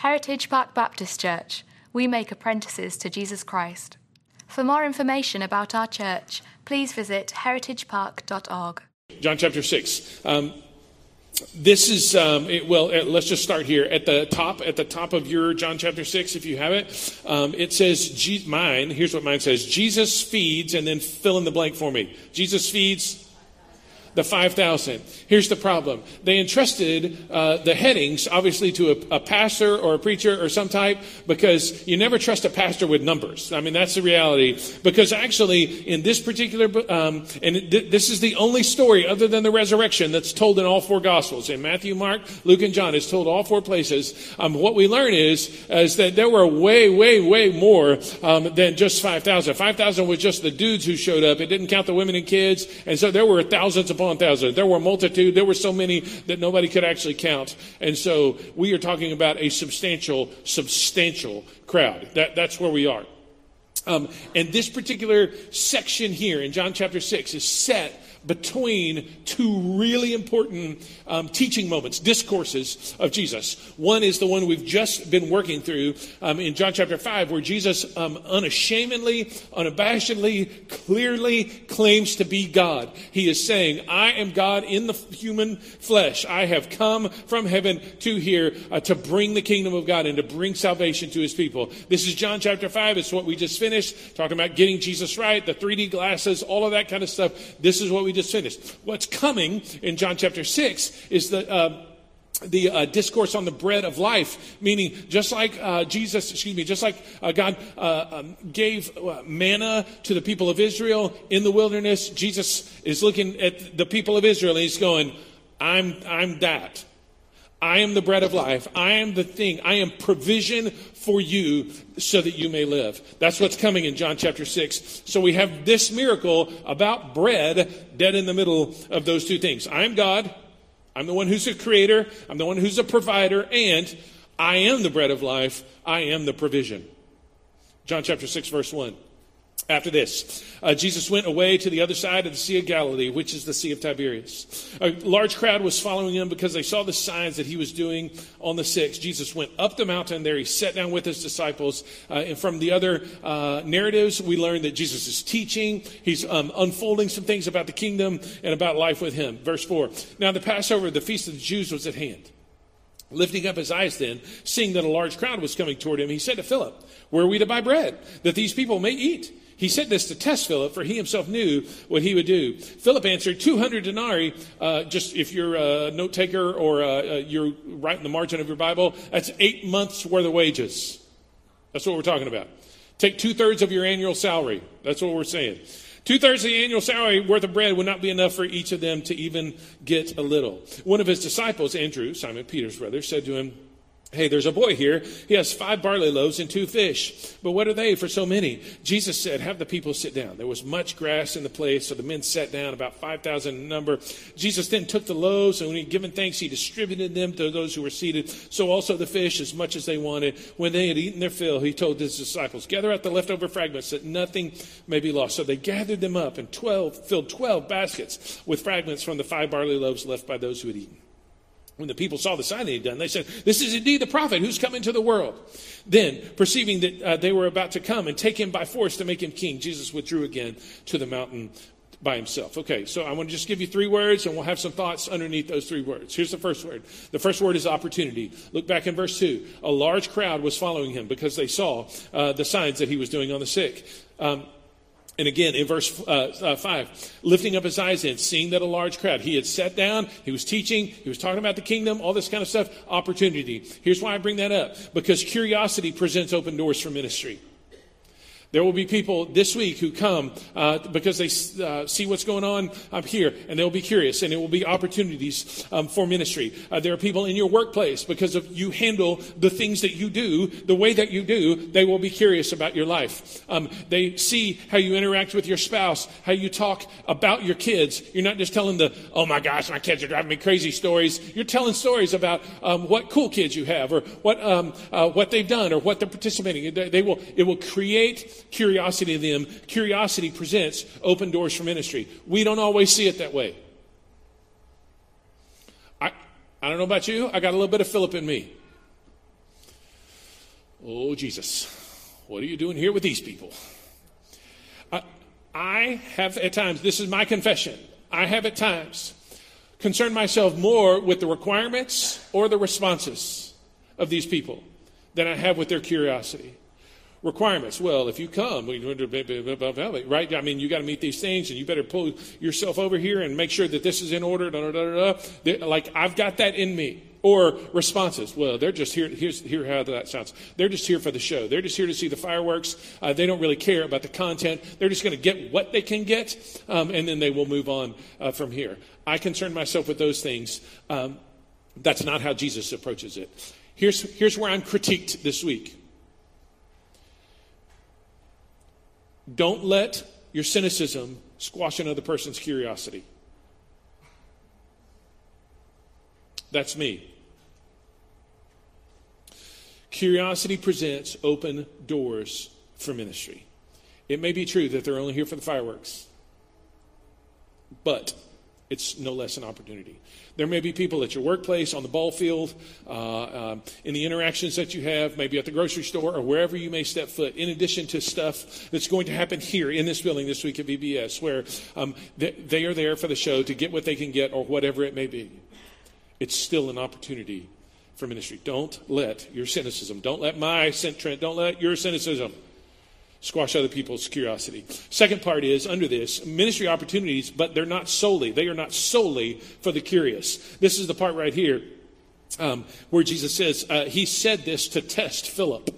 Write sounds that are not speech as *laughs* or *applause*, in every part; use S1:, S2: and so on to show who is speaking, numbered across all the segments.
S1: Heritage Park Baptist Church. We make apprentices to Jesus Christ. For more information about our church, please visit heritagepark.org.
S2: John chapter 6. Um, this is um, it, well uh, let's just start here at the top at the top of your john chapter 6 if you have it um, it says mine here's what mine says jesus feeds and then fill in the blank for me jesus feeds the 5,000. Here's the problem. They entrusted uh, the headings, obviously, to a, a, pastor or a preacher or some type, because you never trust a pastor with numbers. I mean, that's the reality. Because actually, in this particular, um, and th- this is the only story other than the resurrection that's told in all four Gospels. In Matthew, Mark, Luke, and John, it's told all four places. Um, what we learn is, is that there were way, way, way more um, than just 5,000. 5,000 was just the dudes who showed up. It didn't count the women and kids. And so there were thousands of upon thousands. There were a multitude. There were so many that nobody could actually count. And so we are talking about a substantial, substantial crowd. That, that's where we are. Um, and this particular section here in John chapter 6 is set between two really important um, teaching moments, discourses of Jesus. One is the one we've just been working through um, in John chapter 5, where Jesus um, unashamedly, unabashedly, clearly claims to be God. He is saying, I am God in the human flesh. I have come from heaven to here uh, to bring the kingdom of God and to bring salvation to his people. This is John chapter 5. It's what we just finished, talking about getting Jesus right, the 3D glasses, all of that kind of stuff. This is what we just finished. What's coming in John chapter 6 is the. Uh, the uh, discourse on the bread of life, meaning just like uh, Jesus, excuse me, just like uh, God uh, um, gave uh, manna to the people of Israel in the wilderness, Jesus is looking at the people of Israel and he's going, I'm, I'm that. I am the bread of life. I am the thing. I am provision for you so that you may live. That's what's coming in John chapter 6. So we have this miracle about bread dead in the middle of those two things. I am God. I'm the one who's a creator. I'm the one who's a provider. And I am the bread of life. I am the provision. John chapter 6, verse 1. After this, uh, Jesus went away to the other side of the Sea of Galilee, which is the Sea of Tiberias. A large crowd was following him because they saw the signs that he was doing on the sick. Jesus went up the mountain there. He sat down with his disciples. Uh, and from the other uh, narratives, we learn that Jesus is teaching. He's um, unfolding some things about the kingdom and about life with him. Verse 4. Now, the Passover, the feast of the Jews, was at hand. Lifting up his eyes then, seeing that a large crowd was coming toward him, he said to Philip, Where are we to buy bread, that these people may eat? He said this to test Philip, for he himself knew what he would do. Philip answered, 200 denarii, uh, just if you're a note taker or uh, uh, you're writing the margin of your Bible, that's eight months worth of wages. That's what we're talking about. Take two thirds of your annual salary. That's what we're saying. Two thirds of the annual salary worth of bread would not be enough for each of them to even get a little. One of his disciples, Andrew, Simon Peter's brother, said to him, Hey, there's a boy here. He has five barley loaves and two fish. But what are they for so many? Jesus said, Have the people sit down. There was much grass in the place, so the men sat down, about 5,000 in number. Jesus then took the loaves, and when he had given thanks, he distributed them to those who were seated. So also the fish, as much as they wanted. When they had eaten their fill, he told his disciples, Gather out the leftover fragments, that nothing may be lost. So they gathered them up and 12, filled 12 baskets with fragments from the five barley loaves left by those who had eaten. When the people saw the sign he had done, they said, This is indeed the prophet who's come into the world. Then, perceiving that uh, they were about to come and take him by force to make him king, Jesus withdrew again to the mountain by himself. Okay, so I want to just give you three words and we'll have some thoughts underneath those three words. Here's the first word. The first word is opportunity. Look back in verse 2. A large crowd was following him because they saw uh, the signs that he was doing on the sick. Um, and again, in verse uh, uh, 5, lifting up his eyes and seeing that a large crowd. He had sat down, he was teaching, he was talking about the kingdom, all this kind of stuff. Opportunity. Here's why I bring that up because curiosity presents open doors for ministry. There will be people this week who come uh, because they uh, see what's going on up here, and they'll be curious, and it will be opportunities um, for ministry. Uh, there are people in your workplace because of you handle the things that you do the way that you do. They will be curious about your life. Um, they see how you interact with your spouse, how you talk about your kids. You're not just telling the "Oh my gosh, my kids are driving me crazy" stories. You're telling stories about um, what cool kids you have, or what um, uh, what they've done, or what they're participating. They, they will it will create curiosity of them. Curiosity presents open doors for ministry. We don't always see it that way. I, I don't know about you, I got a little bit of Philip in me. Oh, Jesus, what are you doing here with these people? I, I have at times, this is my confession, I have at times concerned myself more with the requirements or the responses of these people than I have with their curiosity. Requirements. Well, if you come, right? I mean, you got to meet these things, and you better pull yourself over here and make sure that this is in order. Da, da, da, like I've got that in me. Or responses. Well, they're just here. Here's here how that sounds. They're just here for the show. They're just here to see the fireworks. Uh, they don't really care about the content. They're just going to get what they can get, um, and then they will move on uh, from here. I concern myself with those things. Um, that's not how Jesus approaches it. Here's, here's where I'm critiqued this week. Don't let your cynicism squash another person's curiosity. That's me. Curiosity presents open doors for ministry. It may be true that they're only here for the fireworks, but it's no less an opportunity. There may be people at your workplace, on the ball field, uh, um, in the interactions that you have, maybe at the grocery store or wherever you may step foot, in addition to stuff that's going to happen here in this building this week at VBS, where um, they, they are there for the show to get what they can get or whatever it may be. It's still an opportunity for ministry. Don't let your cynicism, don't let my don't let your cynicism squash other people's curiosity. Second part is under this ministry opportunities, but they're not solely. They are not solely for the curious. This is the part right here um, where Jesus says uh, he said this to test Philip.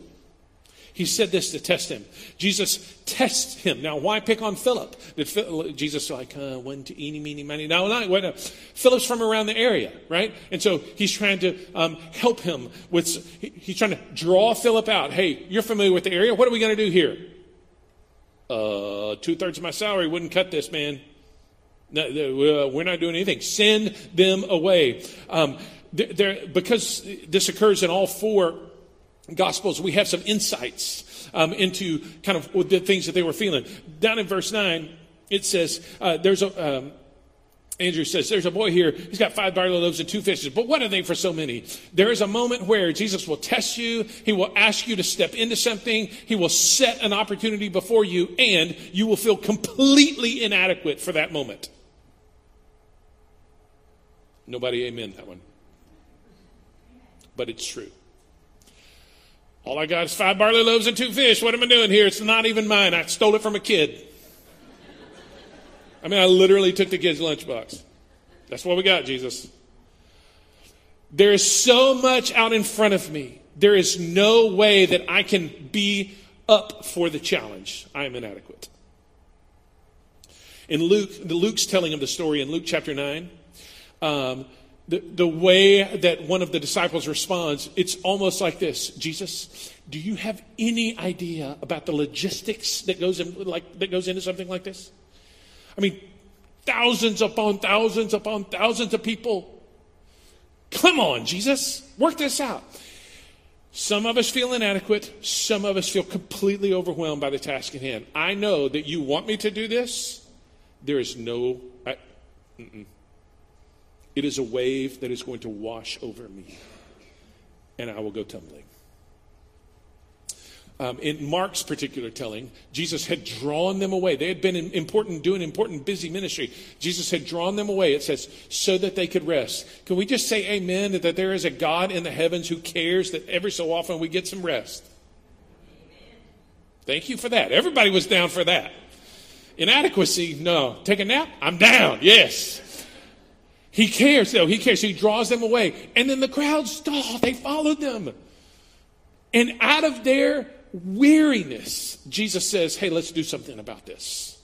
S2: He said this to test him. Jesus tests him. Now, why pick on Philip? Did Phil, Jesus like uh, one to eeny, meeny, miny? No, no, wait, no. Philip's from around the area, right? And so he's trying to um, help him with. He's trying to draw Philip out. Hey, you're familiar with the area. What are we going to do here? Uh, Two thirds of my salary wouldn't cut this, man. No, uh, we're not doing anything. Send them away. Um, there, because this occurs in all four Gospels, we have some insights um, into kind of the things that they were feeling. Down in verse 9, it says, uh, there's a, um, Andrew says, There's a boy here. He's got five barley loaves and two fishes. But what are they for so many? There is a moment where Jesus will test you. He will ask you to step into something. He will set an opportunity before you, and you will feel completely inadequate for that moment. Nobody amen that one. But it's true. All I got is five barley loaves and two fish. What am I doing here? It's not even mine. I stole it from a kid. I mean, I literally took the kid's lunchbox. That's what we got, Jesus. There is so much out in front of me. There is no way that I can be up for the challenge. I am inadequate. In Luke, Luke's telling of the story in Luke chapter 9, um, the, the way that one of the disciples responds, it's almost like this Jesus, do you have any idea about the logistics that goes, in, like, that goes into something like this? I mean, thousands upon thousands upon thousands of people. Come on, Jesus, work this out. Some of us feel inadequate. Some of us feel completely overwhelmed by the task at hand. I know that you want me to do this. There is no. I, it is a wave that is going to wash over me, and I will go tumbling. Um, in Mark's particular telling, Jesus had drawn them away. They had been important, doing important, busy ministry. Jesus had drawn them away, it says, so that they could rest. Can we just say amen that there is a God in the heavens who cares that every so often we get some rest? Thank you for that. Everybody was down for that. Inadequacy, no. Take a nap? I'm down, yes. He cares, though. He cares. He draws them away. And then the crowds, oh, they followed them. And out of their weariness, Jesus says, hey, let's do something about this.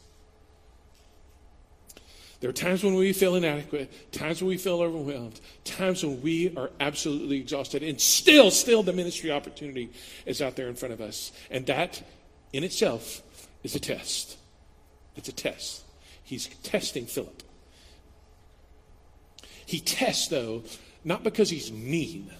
S2: There are times when we feel inadequate, times when we feel overwhelmed, times when we are absolutely exhausted, and still, still the ministry opportunity is out there in front of us. And that in itself is a test. It's a test. He's testing Philip. He tests, though, not because he's mean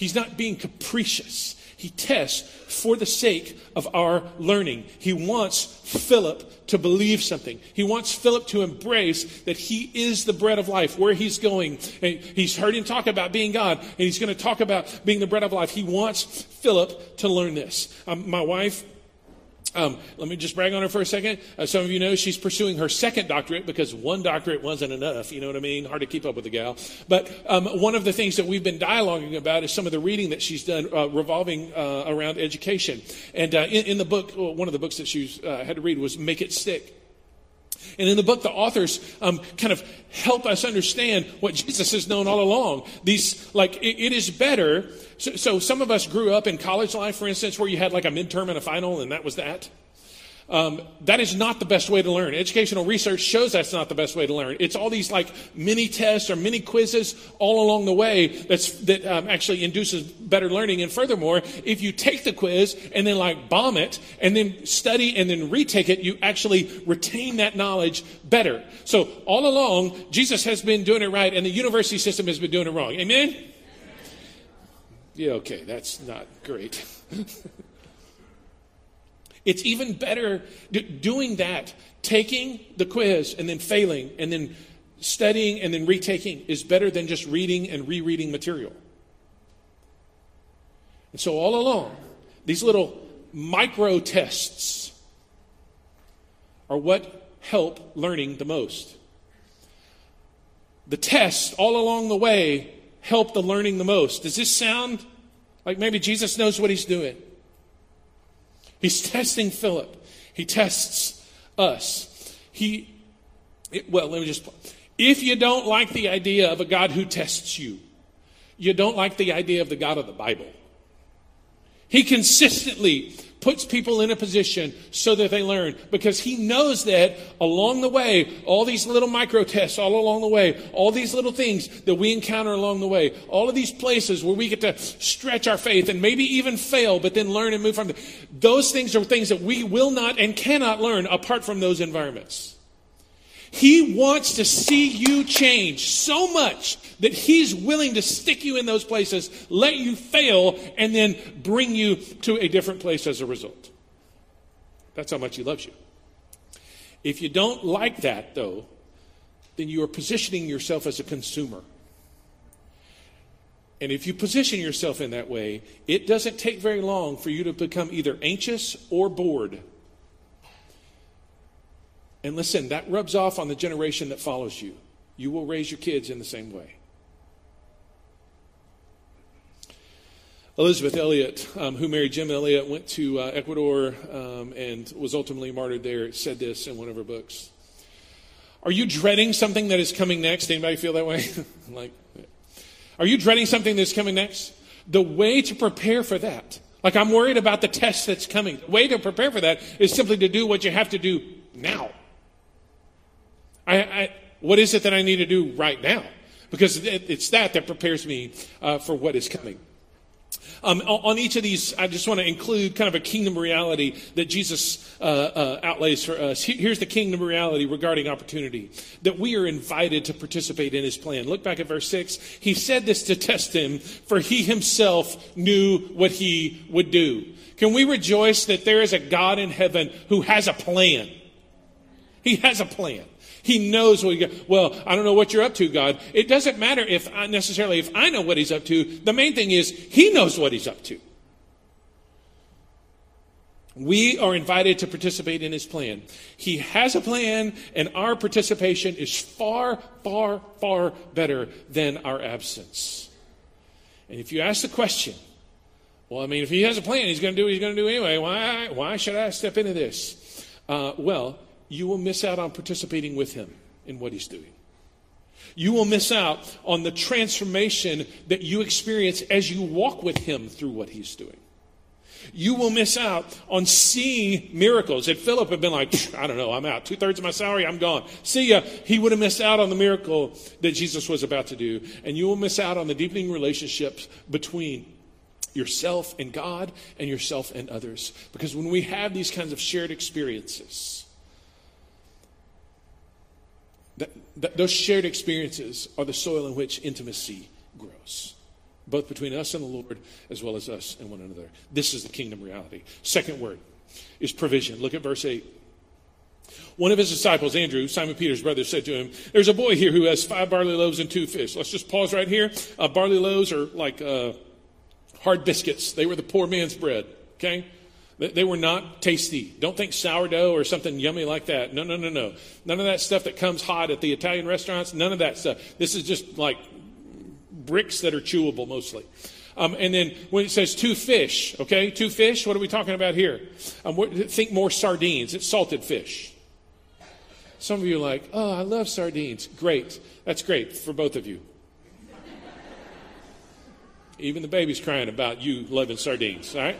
S2: He's not being capricious. He tests for the sake of our learning. He wants Philip to believe something. He wants Philip to embrace that he is the bread of life, where he's going. And he's heard him talk about being God, and he's going to talk about being the bread of life. He wants Philip to learn this. Um, my wife um, let me just brag on her for a second. Uh, some of you know she's pursuing her second doctorate because one doctorate wasn't enough. You know what I mean? Hard to keep up with the gal. But um, one of the things that we've been dialoguing about is some of the reading that she's done uh, revolving uh, around education. And uh, in, in, the book, well, one of the books that she uh, had to read was Make It Stick. And in the book, the authors um, kind of help us understand what Jesus has known all along. These, like, it, it is better. So, so, some of us grew up in college life, for instance, where you had like a midterm and a final, and that was that. Um, that is not the best way to learn. Educational research shows that's not the best way to learn. It's all these like mini tests or mini quizzes all along the way that um, actually induces better learning. And furthermore, if you take the quiz and then like bomb it and then study and then retake it, you actually retain that knowledge better. So all along, Jesus has been doing it right and the university system has been doing it wrong. Amen? Yeah, okay, that's not great. *laughs* It's even better doing that, taking the quiz and then failing and then studying and then retaking is better than just reading and rereading material. And so, all along, these little micro tests are what help learning the most. The tests all along the way help the learning the most. Does this sound like maybe Jesus knows what he's doing? He's testing Philip. He tests us. He, it, well, let me just, if you don't like the idea of a God who tests you, you don't like the idea of the God of the Bible. He consistently puts people in a position so that they learn because he knows that along the way, all these little micro tests all along the way, all these little things that we encounter along the way, all of these places where we get to stretch our faith and maybe even fail, but then learn and move from them. Those things are things that we will not and cannot learn apart from those environments. He wants to see you change so much that He's willing to stick you in those places, let you fail, and then bring you to a different place as a result. That's how much He loves you. If you don't like that, though, then you are positioning yourself as a consumer. And if you position yourself in that way, it doesn't take very long for you to become either anxious or bored. And listen, that rubs off on the generation that follows you. You will raise your kids in the same way. Elisabeth Elliot, um, who married Jim Elliot, went to uh, Ecuador um, and was ultimately martyred there, said this in one of her books. Are you dreading something that is coming next? Anybody feel that way? *laughs* like, are you dreading something that's coming next? The way to prepare for that, like I'm worried about the test that's coming. The way to prepare for that is simply to do what you have to do now. I, I, what is it that I need to do right now? Because it, it's that that prepares me uh, for what is coming. Um, on each of these, I just want to include kind of a kingdom reality that Jesus uh, uh, outlays for us. Here's the kingdom reality regarding opportunity that we are invited to participate in his plan. Look back at verse 6. He said this to test him, for he himself knew what he would do. Can we rejoice that there is a God in heaven who has a plan? He has a plan. He knows what he. Well, I don't know what you're up to, God. It doesn't matter if I necessarily if I know what he's up to. The main thing is he knows what he's up to. We are invited to participate in his plan. He has a plan, and our participation is far, far, far better than our absence. And if you ask the question, well, I mean, if he has a plan, he's going to do what he's going to do anyway. Why, why should I step into this? Uh, well, you will miss out on participating with him in what he's doing. You will miss out on the transformation that you experience as you walk with him through what he's doing. You will miss out on seeing miracles. If Philip had been like, I don't know, I'm out. Two thirds of my salary, I'm gone. See ya. He would have missed out on the miracle that Jesus was about to do. And you will miss out on the deepening relationships between yourself and God and yourself and others. Because when we have these kinds of shared experiences, that, that those shared experiences are the soil in which intimacy grows. both between us and the Lord, as well as us and one another. This is the kingdom reality. Second word is provision. Look at verse 8. One of his disciples, Andrew, Simon Peter's brother, said to him, There's a boy here who has five barley loaves and two fish. Let's just pause right here. Uh, barley loaves are like uh, hard biscuits, they were the poor man's bread, okay? They were not tasty. Don't think sourdough or something yummy like that. No, no, no, no. None of that stuff that comes hot at the Italian restaurants. None of that stuff. This is just like bricks that are chewable mostly. Um, and then when it says two fish, okay, two fish, what are we talking about here? Um, think more sardines. It's salted fish. Some of you are like, oh, I love sardines. Great. That's great for both of you. Even the baby's crying about you loving sardines, all right?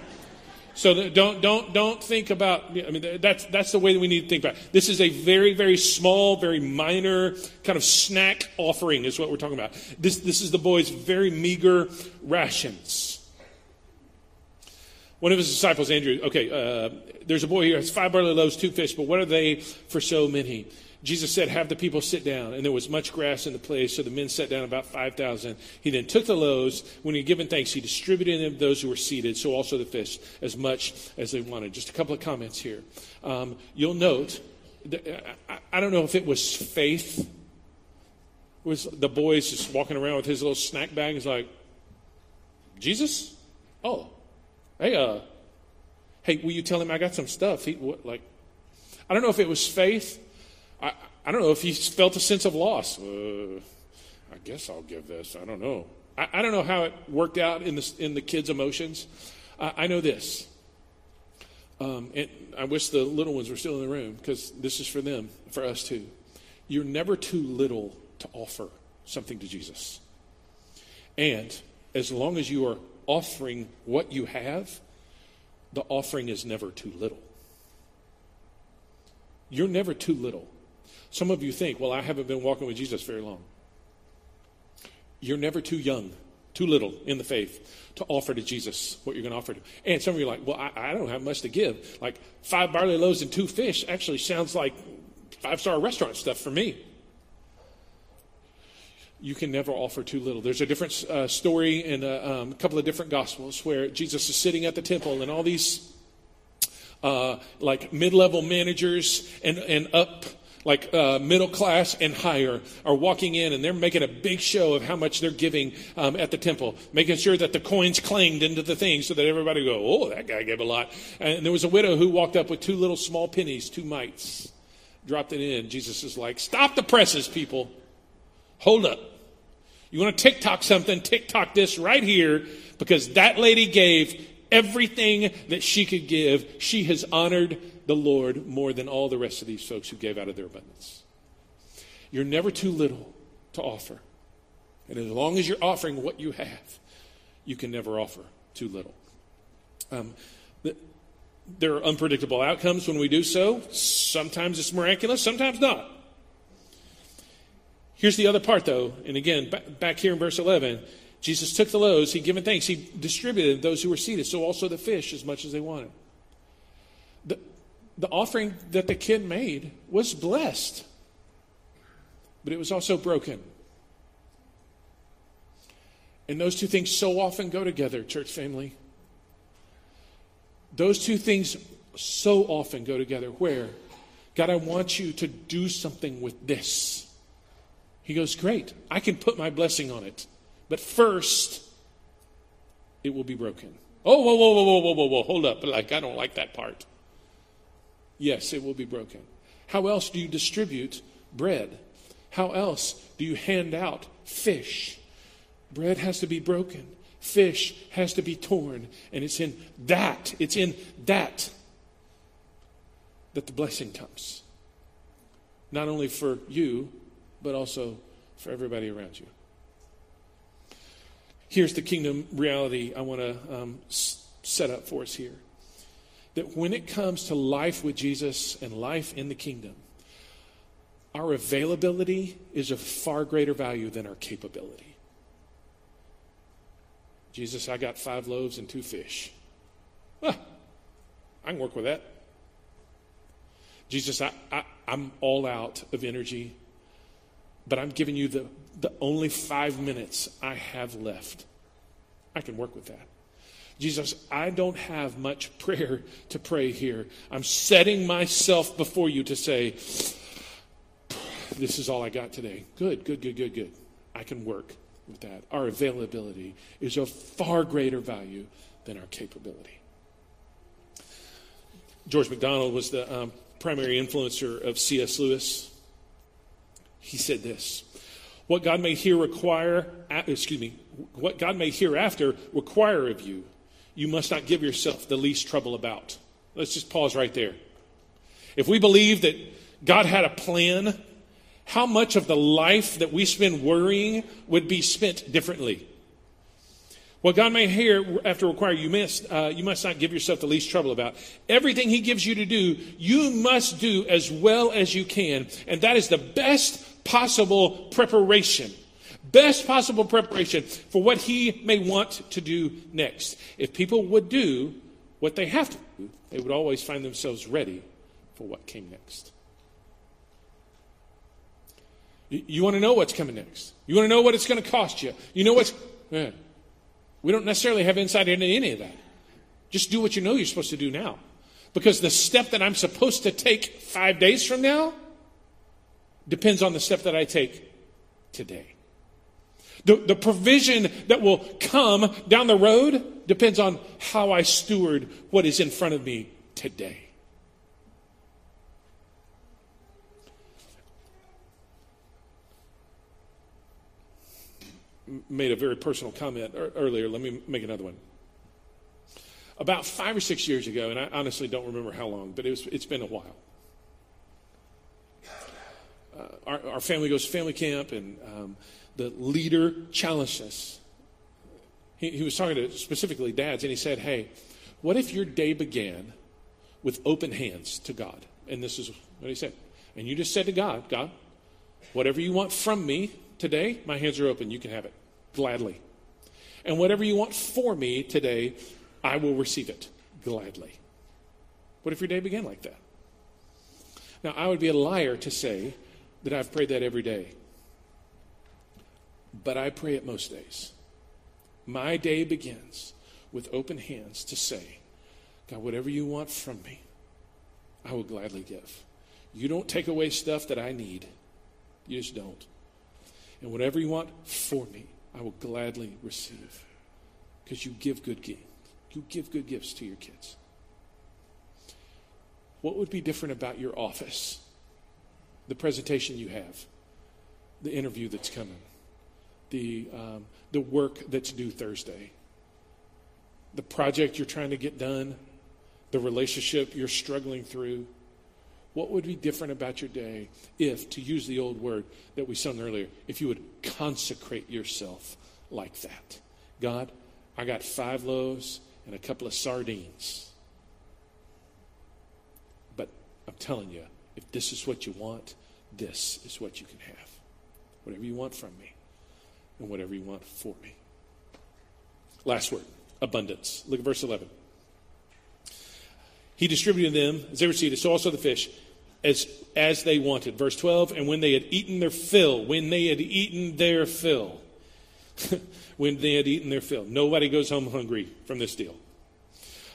S2: So don't don't don't think about. I mean, that's that's the way that we need to think about. It. This is a very very small, very minor kind of snack offering, is what we're talking about. This this is the boy's very meager rations. One of his disciples, Andrew. Okay, uh, there's a boy here has five barley loaves, two fish, but what are they for so many? Jesus said, Have the people sit down. And there was much grass in the place, so the men sat down about 5,000. He then took the loaves. When he had given thanks, he distributed them to those who were seated, so also the fish, as much as they wanted. Just a couple of comments here. Um, you'll note, I, I don't know if it was faith. Was the boys just walking around with his little snack bag? He's like, Jesus? Oh, hey, uh, hey, will you tell him I got some stuff? He, what, like, I don't know if it was faith I, don't know if he felt a sense of loss. Uh, I guess I'll give this. I don't know. I, I, don't know how it worked out in the, in the kids' emotions. I, I know this. Um, and I wish the little ones were still in the room because this is for them, for us too. You're never too little to offer something to Jesus. And as long as you are offering what you have, the offering is never too little. You're never too little. Some of you think, well, I haven't been walking with Jesus very long. You're never too young, too little in the faith to offer to Jesus what you're going to offer to. And some of you are like, well, I, I don't have much to give. Like five barley loaves and two fish actually sounds like five star restaurant stuff for me. You can never offer too little. There's a different uh, story in a um, couple of different gospels where Jesus is sitting at the temple and all these uh, like mid level managers and, and up like uh, middle class and higher, are walking in and they're making a big show of how much they're giving um, at the temple, making sure that the coins clanged into the thing so that everybody go, oh, that guy gave a lot. And there was a widow who walked up with two little small pennies, two mites, dropped it in. Jesus is like, stop the presses, people. Hold up. You want to TikTok something? TikTok this right here because that lady gave everything that she could give. She has honored the Lord more than all the rest of these folks who gave out of their abundance. You're never too little to offer. And as long as you're offering what you have, you can never offer too little. Um, there are unpredictable outcomes when we do so. Sometimes it's miraculous, sometimes not. Here's the other part, though. And again, back here in verse 11, Jesus took the loaves, he given thanks, he distributed those who were seated, so also the fish as much as they wanted. The, offering that the kid made was blessed, but it was also broken. And those two things so often go together, church family. Those two things so often go together. Where? God, I want you to do something with this. He goes, Great, I can put my blessing on it. But first, it will be broken. Oh, whoa, whoa, whoa, whoa, whoa, whoa, whoa, hold up. Like, I don't like that part. Yes, it will be broken. How else do you distribute bread? How else do you hand out fish? Bread has to be broken. Fish has to be torn. And it's in that, it's in that that the blessing comes. Not only for you, but also for everybody around you. Here's the kingdom reality I want to um, set up for us here that when it comes to life with Jesus and life in the kingdom, our availability is of far greater value than our capability. Jesus, I got five loaves and two fish. Ah, I can work with that. Jesus, I, I, I'm all out of energy, but I'm giving you the, the only five minutes I have left. I can work with that. Jesus, I don't have much prayer to pray here. I'm setting myself before you to say, This is all I got today. Good, good, good, good, good. I can work with that. Our availability is of far greater value than our capability. George MacDonald was the um, primary influencer of C.S. Lewis. He said this What God may here require, excuse me, what God may hereafter require of you you must not give yourself the least trouble about. Let's just pause right there. If we believe that God had a plan, how much of the life that we spend worrying would be spent differently? What God may hereafter require, you must, uh, you must not give yourself the least trouble about. Everything He gives you to do, you must do as well as you can. And that is the best possible preparation Best possible preparation for what he may want to do next. If people would do what they have to do, they would always find themselves ready for what came next. You, want to know what's coming next. You want to know what it's going to cost you. You know what's. Yeah. We don't necessarily have insight into any of that. Just do what you know you're supposed to do now. Because the step that I'm supposed to take five days from now depends on the step that I take today. The, the provision that will come down the road depends on how I steward what is in front of me today. Made a very personal comment earlier. Let me make another one. About five or six years ago, and I honestly don't remember how long, but it was, it's been a while. Uh, our, our, family goes to family camp, and um, the leader challenged us. He, he was talking to specifically dads, and he said, Hey, what if your day began with open hands to God? And this is what he said. And you just said to God, God, whatever you want from me today, my hands are open. You can have it gladly. And whatever you want for me today, I will receive it gladly. What if your day began like that? Now, I would be a liar to say that I've prayed that every day. But I pray it most days. My day begins with open hands to say, God, whatever you want from me, I will gladly give. You don't take away stuff that I need. You just don't. And whatever you want for me, I will gladly receive. Because you give good gifts. You give good gifts to your kids. What would be different about your office? The presentation you have, the interview that's coming, the, um, the work that's due Thursday, the project you're trying to get done, the relationship you're struggling through. What would be different about your day if, to use the old word that we sung earlier, if you would consecrate yourself like that? God, I got five loaves and a couple of sardines. But I'm telling you, if this is what you want, this is what you can have. Whatever you want from me and whatever you want for me. Last word abundance. Look at verse 11. He distributed them as they received so also the fish, as, as they wanted. Verse 12, and when they had eaten their fill, when they had eaten their fill, *laughs* when they had eaten their fill. Nobody goes home hungry from this deal.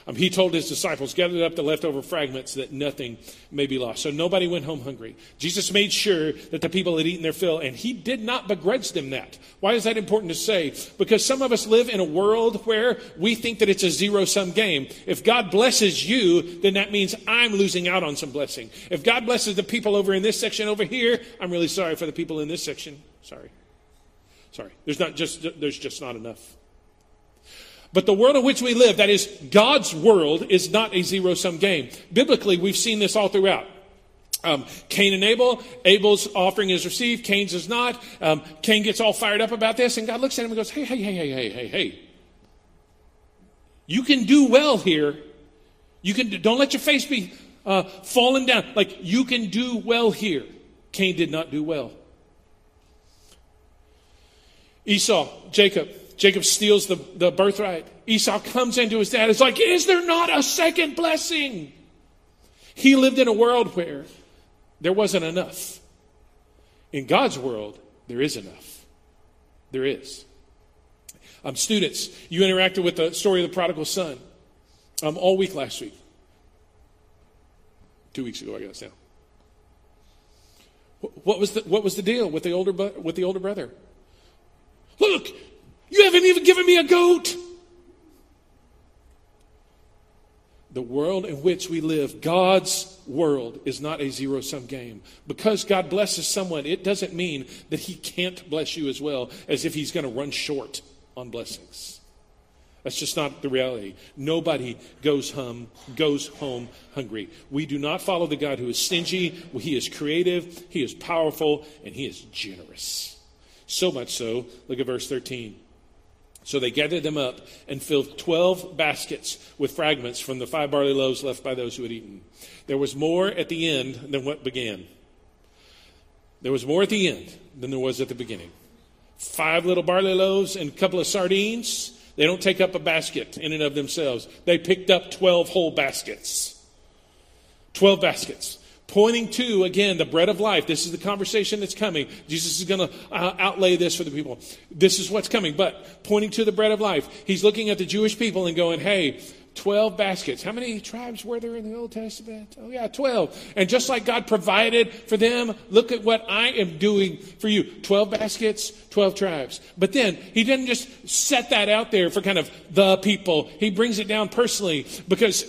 S2: Um, he told his disciples, gather up the leftover fragments that nothing may be lost. So nobody went home hungry. Jesus made sure that the people had eaten their fill, and he did not begrudge them that. Why is that important to say? Because some of us live in a world where we think that it's a zero sum game. If God blesses you, then that means I'm losing out on some blessing. If God blesses the people over in this section over here, I'm really sorry for the people in this section. Sorry. Sorry. There's not just, there's just not enough. But the world in which we live, that is God's world, is not a zero sum game. Biblically, we've seen this all throughout. Um, Cain and Abel, Abel's offering is received, Cain's is not. Um, Cain gets all fired up about this, and God looks at him and goes, Hey, hey, hey, hey, hey, hey, hey. You can do well here. You can don't let your face be uh, falling down. Like you can do well here. Cain did not do well. Esau, Jacob, Jacob steals the, the birthright. Esau comes into his dad. It's like, is there not a second blessing? He lived in a world where there wasn't enough. In God's world, there is enough. There is. Um, students, you interacted with the story of the prodigal son um, all week last week. Two weeks ago, I guess now. What was the, what was the deal with the older, with the older brother? Look, you haven't even given me a goat. The world in which we live, God's world, is not a zero sum game. Because God blesses someone, it doesn't mean that He can't bless you as well, as if He's going to run short on blessings. That's just not the reality. Nobody goes home, goes home hungry. We do not follow the God who is stingy. He is creative, He is powerful, and He is generous. So much so, look at verse 13. So they gathered them up and filled 12 baskets with fragments from the five barley loaves left by those who had eaten. There was more at the end than what began. There was more at the end than there was at the beginning. Five little barley loaves and a couple of sardines. They don't take up a basket in and of themselves. They picked up 12 whole baskets. 12 baskets pointing to, again, the bread of life. This is the conversation that's coming. Jesus is going to uh, outlay this for the people. This is what's coming, but pointing to the bread of life. He's looking at the Jewish people and going, hey, 12 baskets. How many tribes were there in the Old Testament? Oh, yeah, 12. And just like God provided for them, look at what I am doing for you 12 baskets, 12 tribes. But then he didn't just set that out there for kind of the people, he brings it down personally because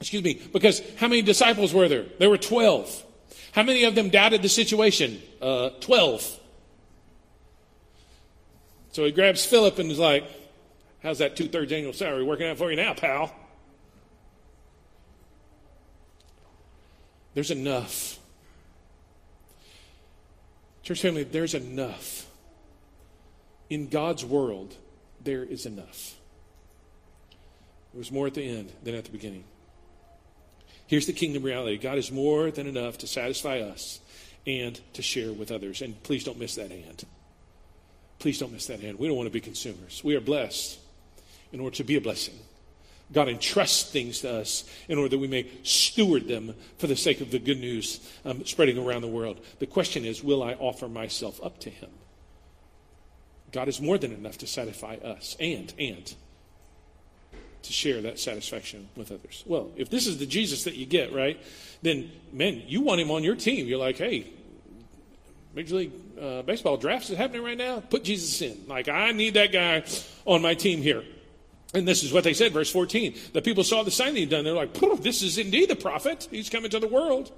S2: Excuse me, because how many disciples were there? There were 12. How many of them doubted the situation? Uh, 12. So he grabs Philip and is like, How's that two thirds annual salary working out for you now, pal? There's enough. Church family, there's enough. In God's world, there is enough. There was more at the end than at the beginning. Here's the kingdom reality God is more than enough to satisfy us and to share with others. And please don't miss that hand. Please don't miss that hand. We don't want to be consumers. We are blessed in order to be a blessing. God entrusts things to us in order that we may steward them for the sake of the good news um, spreading around the world. The question is, will I offer myself up to Him? God is more than enough to satisfy us and, and to share that satisfaction with others. Well, if this is the Jesus that you get, right, then, man, you want him on your team. You're like, hey, Major League uh, Baseball drafts is happening right now. Put Jesus in. Like, I need that guy on my team here. And this is what they said, verse 14. The people saw the sign that he'd done. They're like, this is indeed the prophet. He's coming to the world.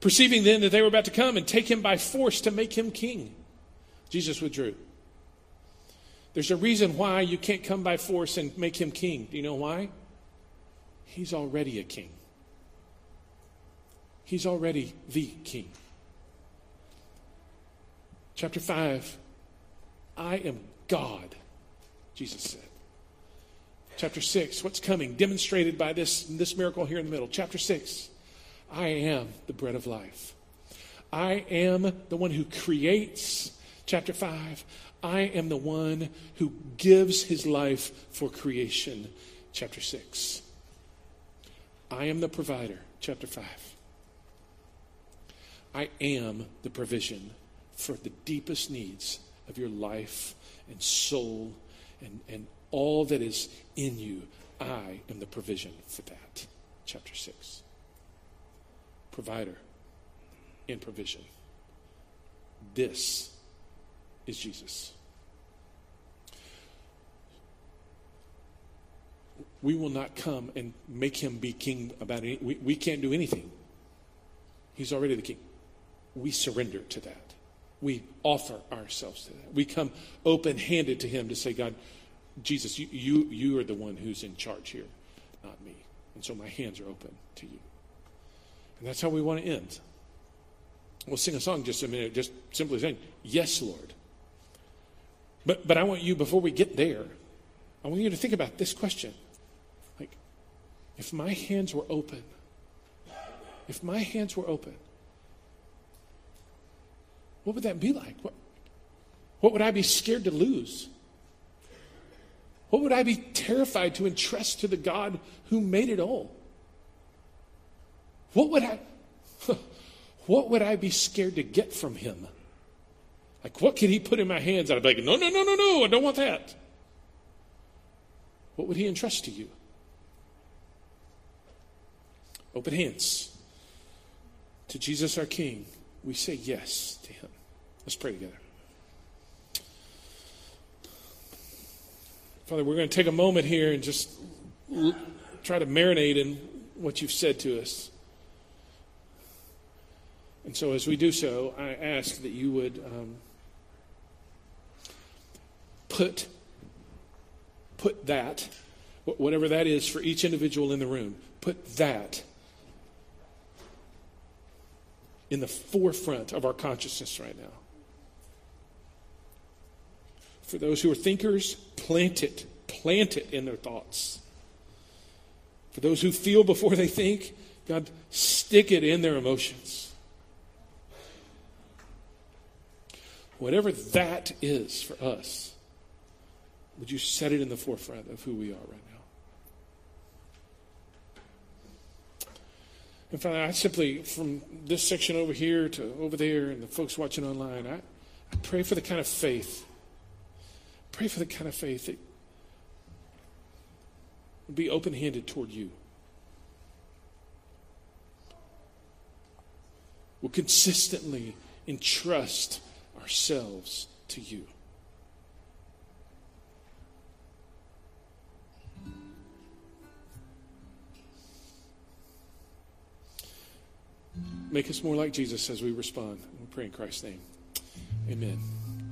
S2: Perceiving then that they were about to come and take him by force to make him king, Jesus withdrew. There's a reason why you can't come by force and make him king. Do you know why? He's already a king. He's already the king. Chapter 5 I am God, Jesus said. Chapter 6, what's coming? Demonstrated by this, this miracle here in the middle. Chapter 6, I am the bread of life. I am the one who creates. Chapter 5, I am the one who gives his life for creation. Chapter 6. I am the provider. Chapter 5. I am the provision for the deepest needs of your life and soul and, and all that is in you. I am the provision for that. Chapter 6. Provider and provision. This is Jesus. We will not come and make him be king about any. We, we can't do anything. He's already the king. We surrender to that. We offer ourselves to that. We come open handed to him to say, God, Jesus, you, you, you are the one who's in charge here, not me. And so my hands are open to you. And that's how we want to end. We'll sing a song just a minute, just simply saying, Yes, Lord. But, but I want you, before we get there, I want you to think about this question. Like, if my hands were open, if my hands were open, what would that be like? What, what would I be scared to lose? What would I be terrified to entrust to the God who made it all? What would I *laughs* what would I be scared to get from him? Like, what could he put in my hands? And I'd be like, no, no, no, no, no, I don't want that. What would he entrust to you? Open hands. To Jesus our King, we say yes to him. Let's pray together. Father, we're going to take a moment here and just try to marinate in what you've said to us. And so, as we do so, I ask that you would um, put put that, whatever that is for each individual in the room, put that in the forefront of our consciousness right now. For those who are thinkers, plant it, plant it in their thoughts. For those who feel before they think, God, stick it in their emotions. Whatever that is for us, would you set it in the forefront of who we are right now? And Father, I simply, from this section over here to over there and the folks watching online, I, I pray for the kind of faith Pray for the kind of faith that will be open handed toward you. Will consistently entrust ourselves to you. Make us more like Jesus as we respond. We pray in Christ's name. Amen.